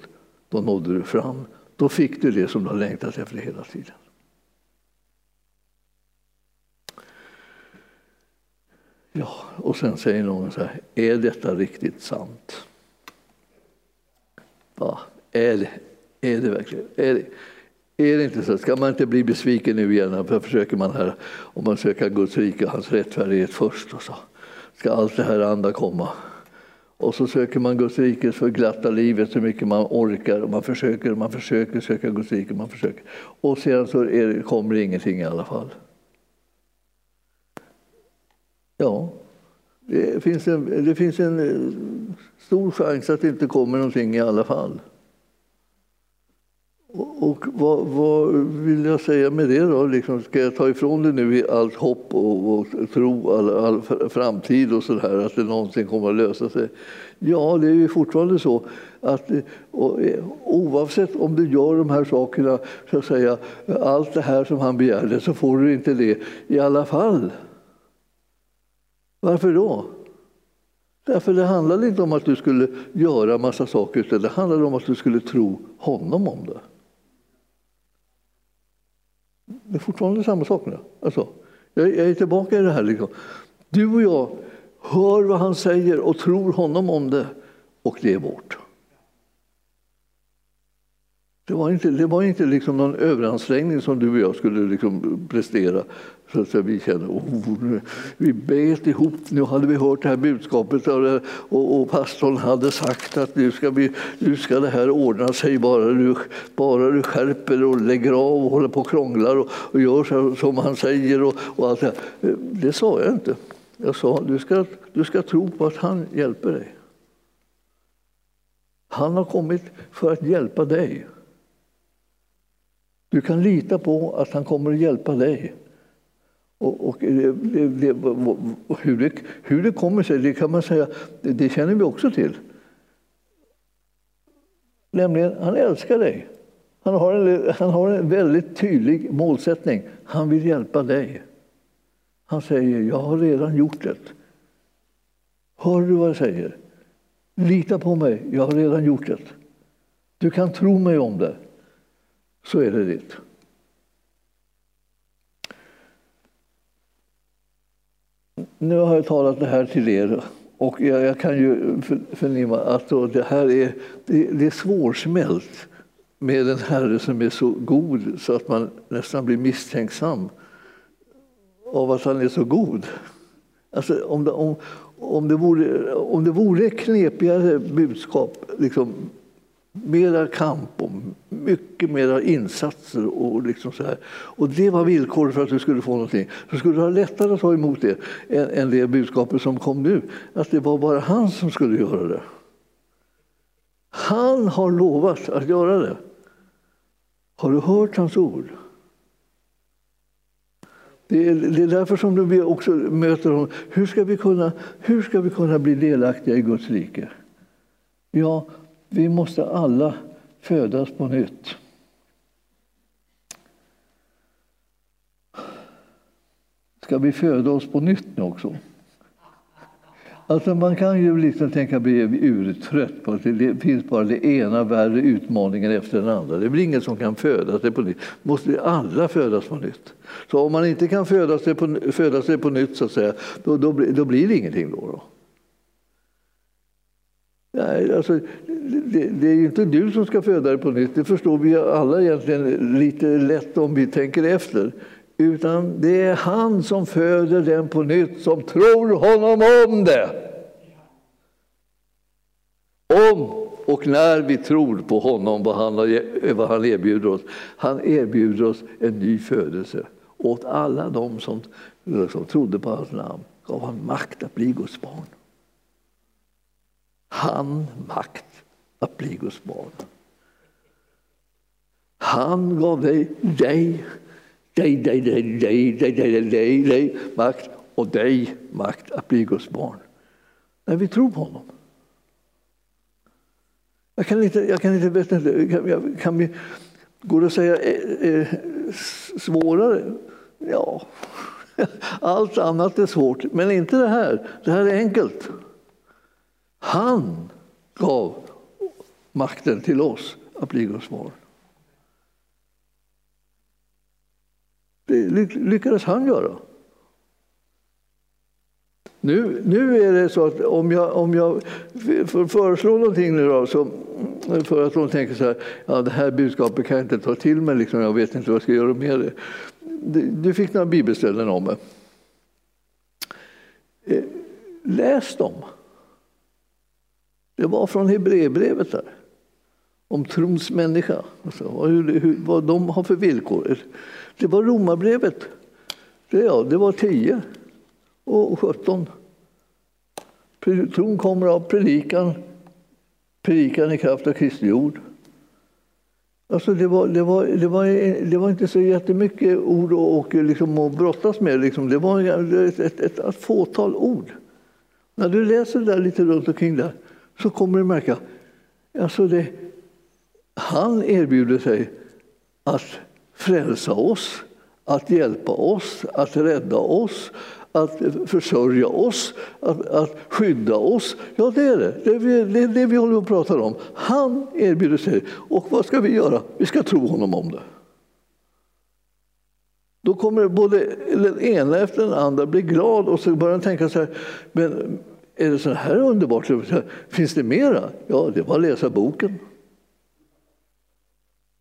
Då nådde du fram. Då fick du det som du har längtat efter hela tiden. Ja, och sen säger någon så här, är detta riktigt sant? Ja, är det, är det verkligen? Är det, är det inte så? Ska man inte bli besviken nu igen? För försöker man här, om man söker Guds rike och hans rättfärdighet först och så ska allt det här andra komma. Och så söker man Guds rike för glatta livet så mycket man orkar. Och man försöker, man försöker söka Guds rike, man försöker. Och sedan så det, kommer det ingenting i alla fall. Ja, det finns, en, det finns en eh, stor chans att det inte kommer någonting i alla fall. Och vad, vad, vill jag säga med det då? Liksom, ska jag ta ifrån dig nu allt hopp och, och tro, all, all framtid och sådär, att det någonsin kommer att lösa sig? Ja, det är ju fortfarande så att eh, och, eh, oavsett om du gör de här sakerna, så att säga, allt det här som han begärde, så får du inte det i alla fall. Varför då? Därför det handlade inte om att du skulle göra massa saker, utan det handlade om att du skulle tro honom om det. Det är fortfarande samma sak nu. Alltså, jag, är tillbaka i det här. Liksom. Du och jag hör vad han säger och tror honom om det och det är vårt. Det var inte, det var inte liksom någon överansträngning som du och jag skulle liksom prestera. Så att vi kände oh, vi bet ihop. Nu hade vi hört det här budskapet och, och, och pastorn hade sagt att nu ska, vi, nu ska det här ordna sig bara du, bara du skärper och lägger av och håller på och krånglar och, och gör så, som han säger. Och, och allt det, det sa jag inte. Jag sa du ska, du ska tro på att han hjälper dig. Han har kommit för att hjälpa dig. Du kan lita på att han kommer att hjälpa dig. Och, och eh, det, det, hur, det, hur det kommer sig, det kan man säga, det, det känner vi också till. Nämligen, han älskar dig. Han har, en, han har en väldigt tydlig målsättning. Han vill hjälpa dig. Han säger, jag har redan gjort det. Hör du vad jag säger? Lita på mig, jag har redan gjort det. Du kan tro mig om det, så är det ditt. Nu har jag talat det här till er och jag, jag kan ju förnimma att det här är, det, det är svårsmält med en Herre som är så god så att man nästan blir misstänksam av att han är så god. Alltså, om, det, om, om, det vore, om det vore knepigare budskap, liksom, mera kamp och mycket mera insatser. Och, liksom så här. och det var villkoret för att du skulle få någonting. Så skulle du ha lättare att ta emot det än, än det budskapet som kom nu. Att det var bara han som skulle göra det. Han har lovat att göra det. Har du hört hans ord? Det är, det är därför som vi också möter honom. Hur ska, vi kunna, hur ska vi kunna bli delaktiga i Guds rike? Ja, vi måste alla födas på nytt. Ska vi föda oss på nytt nu också? Alltså man kan ju liksom tänka bli urtrött på att det finns bara det ena värre utmaningen efter den andra. Det blir ingen som kan föda sig på nytt. Måste alla födas på nytt. Så om man inte kan föda sig på, föda sig på nytt så att säga, då, då, då blir det ingenting. Då, då. Nej, alltså, det, det, är ju inte du som ska föda dig på nytt. Det förstår vi alla egentligen lite lätt om vi tänker efter. Utan det är han som föder den på nytt som tror honom om det. Om och när vi tror på honom, vad han, vad han erbjuder oss. Han erbjuder oss en ny födelse åt alla de som, som trodde på hans namn. gav han makt att bli Guds barn. Han makt att bli Guds barn. Han gav dig, dig dig, dig, dig, dig, dig, dig, dig, dig, makt och dig makt att bli Guds barn. När vi tror på honom. Jag kan inte, jag kan inte veta, kan, kan vi, går det att säga eh, eh, svårare? Ja, allt annat är svårt, men inte det här. Det här är enkelt. Han gav makten till oss att bli Guds barn. Det lyckades han göra. Nu, nu är det så att om jag, om jag föreslår någonting nu då, så, för att de tänker så här, ja det här budskapet kan jag inte ta till mig, liksom, jag vet inte vad jag ska göra med det. Du fick några bibelställen om mig. Eh, läs dem. Det var från Hebreerbrevet där. Om trons människa, alltså, vad, hur, vad de har för villkor. Det var Romarbrevet. Det, ja, det var 10 och 17. Tron kommer av predikan, predikan i kraft av Kristi ord. Alltså det, var, det, var, det, var, det var inte så jättemycket ord och, liksom att brottas med. Liksom. Det var ett, ett, ett, ett fåtal ord. När du läser det där lite runt omkring där så kommer du märka alltså det, han erbjuder sig att frälsa oss, att hjälpa oss, att rädda oss, att försörja oss, att, att skydda oss. Ja, det är det. Det är det, är det vi håller på att prata om. Han erbjuder sig. Och vad ska vi göra? Vi ska tro honom om det. Då kommer både den ena efter den andra bli glad och så börjar tänka så här, men är det så här underbart? Finns det mera? Ja, det är bara att läsa boken.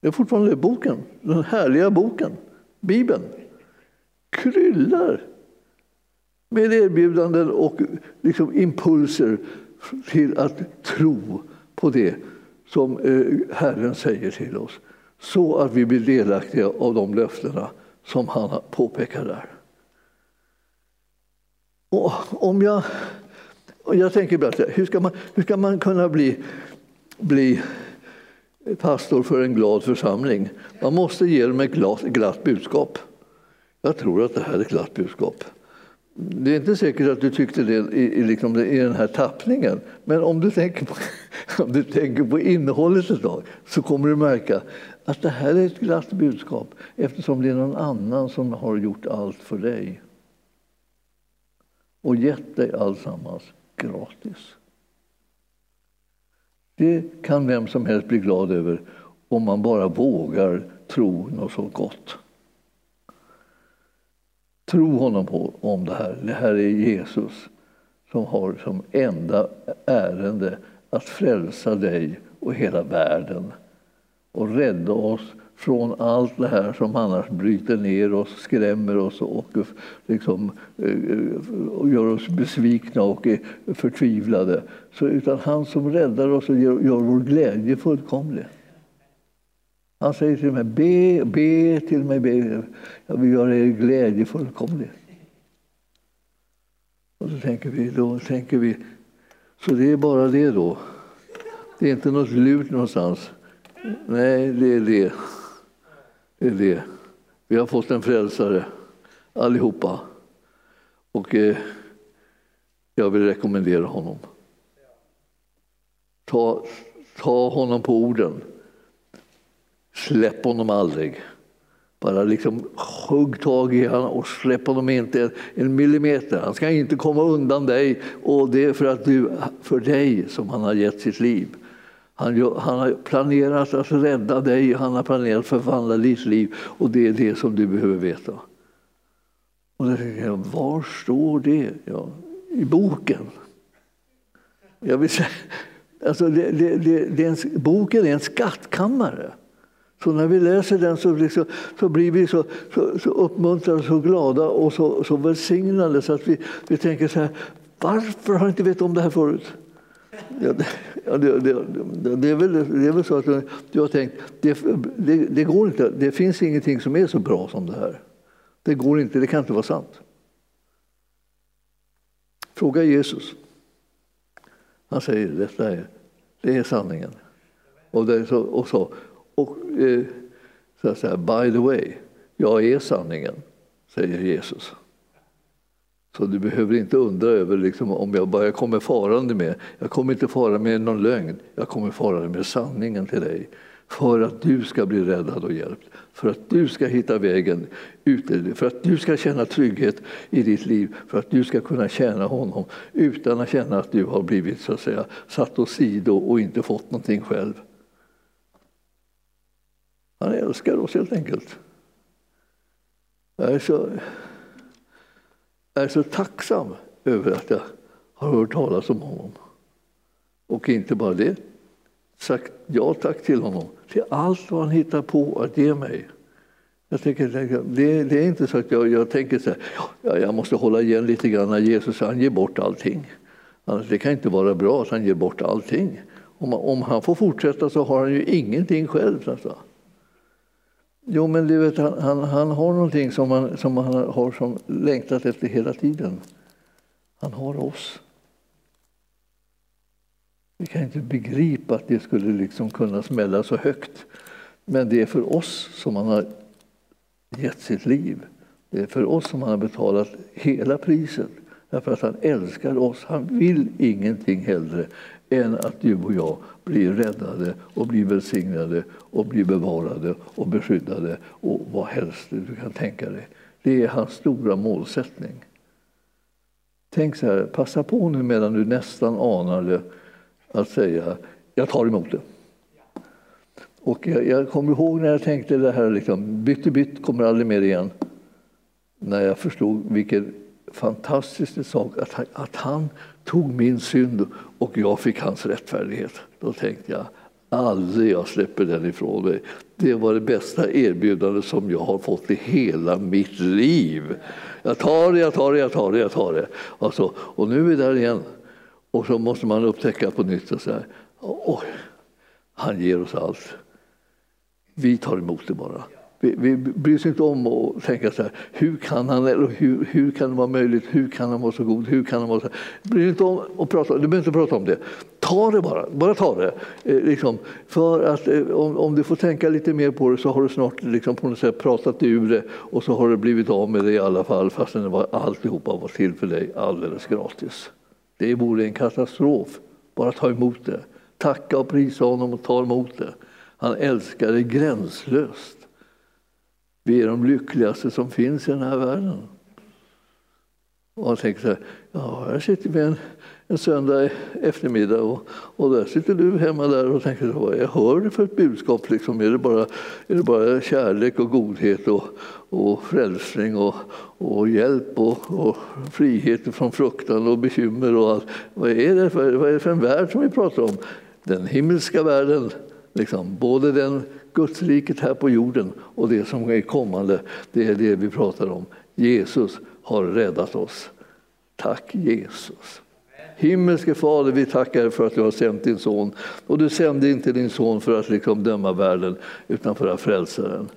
Det är fortfarande boken, den härliga boken, Bibeln. Kryllar med erbjudanden och liksom impulser till att tro på det som eh, Herren säger till oss. Så att vi blir delaktiga av de löftena som han påpekar där. Och om jag, jag tänker ibland hur ska man, hur ska man kunna bli, bli pastor för en glad församling. Man måste ge dem ett glatt, glatt budskap. Jag tror att det här är ett glatt budskap. Det är inte säkert att du tyckte det i, liksom, i den här tappningen, men om du, tänker på, om du tänker på innehållet ett tag så kommer du märka att det här är ett glatt budskap eftersom det är någon annan som har gjort allt för dig och gett dig alltsammans gratis. Det kan vem som helst bli glad över om man bara vågar tro något så gott. Tro honom på, om det här. Det här är Jesus som har som enda ärende att frälsa dig och hela världen och rädda oss från allt det här som annars bryter ner oss, skrämmer oss och eh, liksom, eh, och gör oss besvikna och förtvivlade. Så, utan han som räddar oss och gör, gör vår glädje fullkomlig. Han säger till mig, be, be till mig, be. jag vill göra er glädje fullkomlig. Och så tänker vi, då tänker vi, så det är bara det då. Det är inte något lurt någonstans. Nej, det är det. Är det. Vi har fått en frälsare, allihopa. Och eh, jag vill rekommendera honom. Ta, ta honom på orden. Släpp honom aldrig. Bara liksom hugg tag i honom och släpp honom inte en millimeter. Han ska inte komma undan dig och det är för, att du, för dig som han har gett sitt liv. Han, han har planerat att rädda dig, han har planerat att förvandla ditt liv och det är det som du behöver veta. Och då tänker jag, var står det? Ja, I boken. Jag vill säga, alltså det, det, det, det är en, boken är en skattkammare. Så när vi läser den så, liksom, så blir vi så, så, så uppmuntrade, så glada och så, så välsignade så att vi, vi tänker så här, varför har jag inte vetat om det här förut? Ja, det, det, det, är väl, det är väl så att du har tänkt, det, det, det, går inte, det finns ingenting som är så bra som det här. Det går inte, det kan inte vara sant. Fråga Jesus. Han säger detta är, det är sanningen. Och, det, så, och så, och eh, så att säga, by the way, jag är sanningen, säger Jesus. Så du behöver inte undra över liksom, om jag bara kommer farande med, jag kommer inte fara med någon lögn, jag kommer fara med sanningen till dig. För att du ska bli räddad och hjälpt, för att du ska hitta vägen ut för att du ska känna trygghet i ditt liv, för att du ska kunna tjäna honom utan att känna att du har blivit så att säga, satt åt sido och inte fått någonting själv. Han älskar oss helt enkelt. Jag är så, jag är så tacksam över att jag har hört talas om honom. Och inte bara det, sagt ja tack till honom, till allt vad han hittar på att ge mig. Jag tänker, det, det är inte så att jag, jag tänker så här, ja, jag måste hålla igen lite grann när Jesus han ger bort allting. Alltså, det kan inte vara bra att han ger bort allting. Om, om han får fortsätta så har han ju ingenting själv. Alltså. Jo, men du vet, han, han, han har någonting som han, som han har som längtat efter hela tiden. Han har oss. Vi kan inte begripa att det skulle liksom kunna smälla så högt. Men det är för oss som han har gett sitt liv. Det är för oss som han har betalat hela priset. Därför att han älskar oss. Han vill ingenting hellre än att du och jag blir räddade och blir välsignade och blir bevarade och beskyddade och vad helst du kan tänka dig. Det är hans stora målsättning. Tänk så här, passa på nu medan du nästan anar det att säga jag tar emot det. Och jag, jag kommer ihåg när jag tänkte det här, liksom, bytt i bytt kommer aldrig mer igen. När jag förstod vilken fantastisk sak att han, att han tog min synd och jag fick hans rättfärdighet. Då tänkte jag, aldrig jag släpper den ifrån mig. Det var det bästa erbjudandet som jag har fått i hela mitt liv. Jag tar det, jag tar det, jag tar det, jag tar det. Alltså, och nu är vi där igen. Och så måste man upptäcka på nytt och säga, oj, han ger oss allt. Vi tar emot det bara. Vi, vi bryr oss inte om att tänka så här, hur kan han, eller hur, hur kan det vara möjligt, hur kan han vara så god, hur kan han vara så Bryr inte om att prata, du behöver inte prata om det. Ta det bara, bara ta det. Eh, liksom, för att eh, om, om, du får tänka lite mer på det så har du snart liksom, på något sätt pratat ur det och så har du blivit av med det i alla fall fastän det var, alltihopa var till för dig alldeles gratis. Det vore en katastrof. Bara ta emot det. Tacka och prisa honom och ta emot det. Han älskar dig gränslöst. Vi är de lyckligaste som finns i den här världen. Och han tänker så här, ja, här sitter vi en, en söndag eftermiddag och, och där sitter du hemma där och tänker vad jag hör det för ett budskap? Liksom? Är, det bara, är det bara kärlek och godhet och, och frälsning och, och hjälp och, och frihet från fruktan och bekymmer? Och allt. Vad, är det för, vad är det för en värld som vi pratar om? Den himmelska världen, liksom. både den Gudsriket här på jorden och det som är kommande, det är det vi pratar om. Jesus har räddat oss. Tack Jesus. Himmelske Fader, vi tackar dig för att du har sänt din son. Och du sände inte din son för att liksom döma världen, utan för att frälsa den.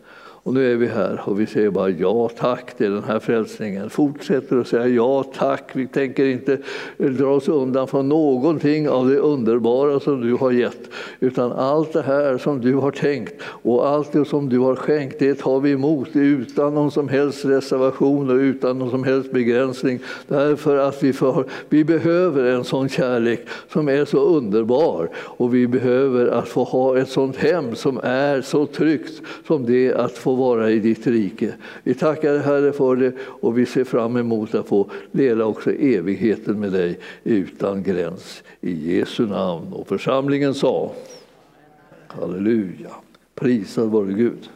Och nu är vi här och vi säger bara ja tack till den här frälsningen. Fortsätter att säga ja tack. Vi tänker inte dra oss undan från någonting av det underbara som du har gett. Utan allt det här som du har tänkt och allt det som du har skänkt, det tar vi emot utan någon som helst reservation och utan någon som helst begränsning. Därför att vi, för, vi behöver en sån kärlek som är så underbar och vi behöver att få ha ett sånt hem som är så tryggt som det att få vara i ditt rike. Vi tackar dig Herre för det och vi ser fram emot att få dela också evigheten med dig utan gräns. I Jesu namn. Och församlingen sa Halleluja. Prisad vare Gud.